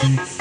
Thanks.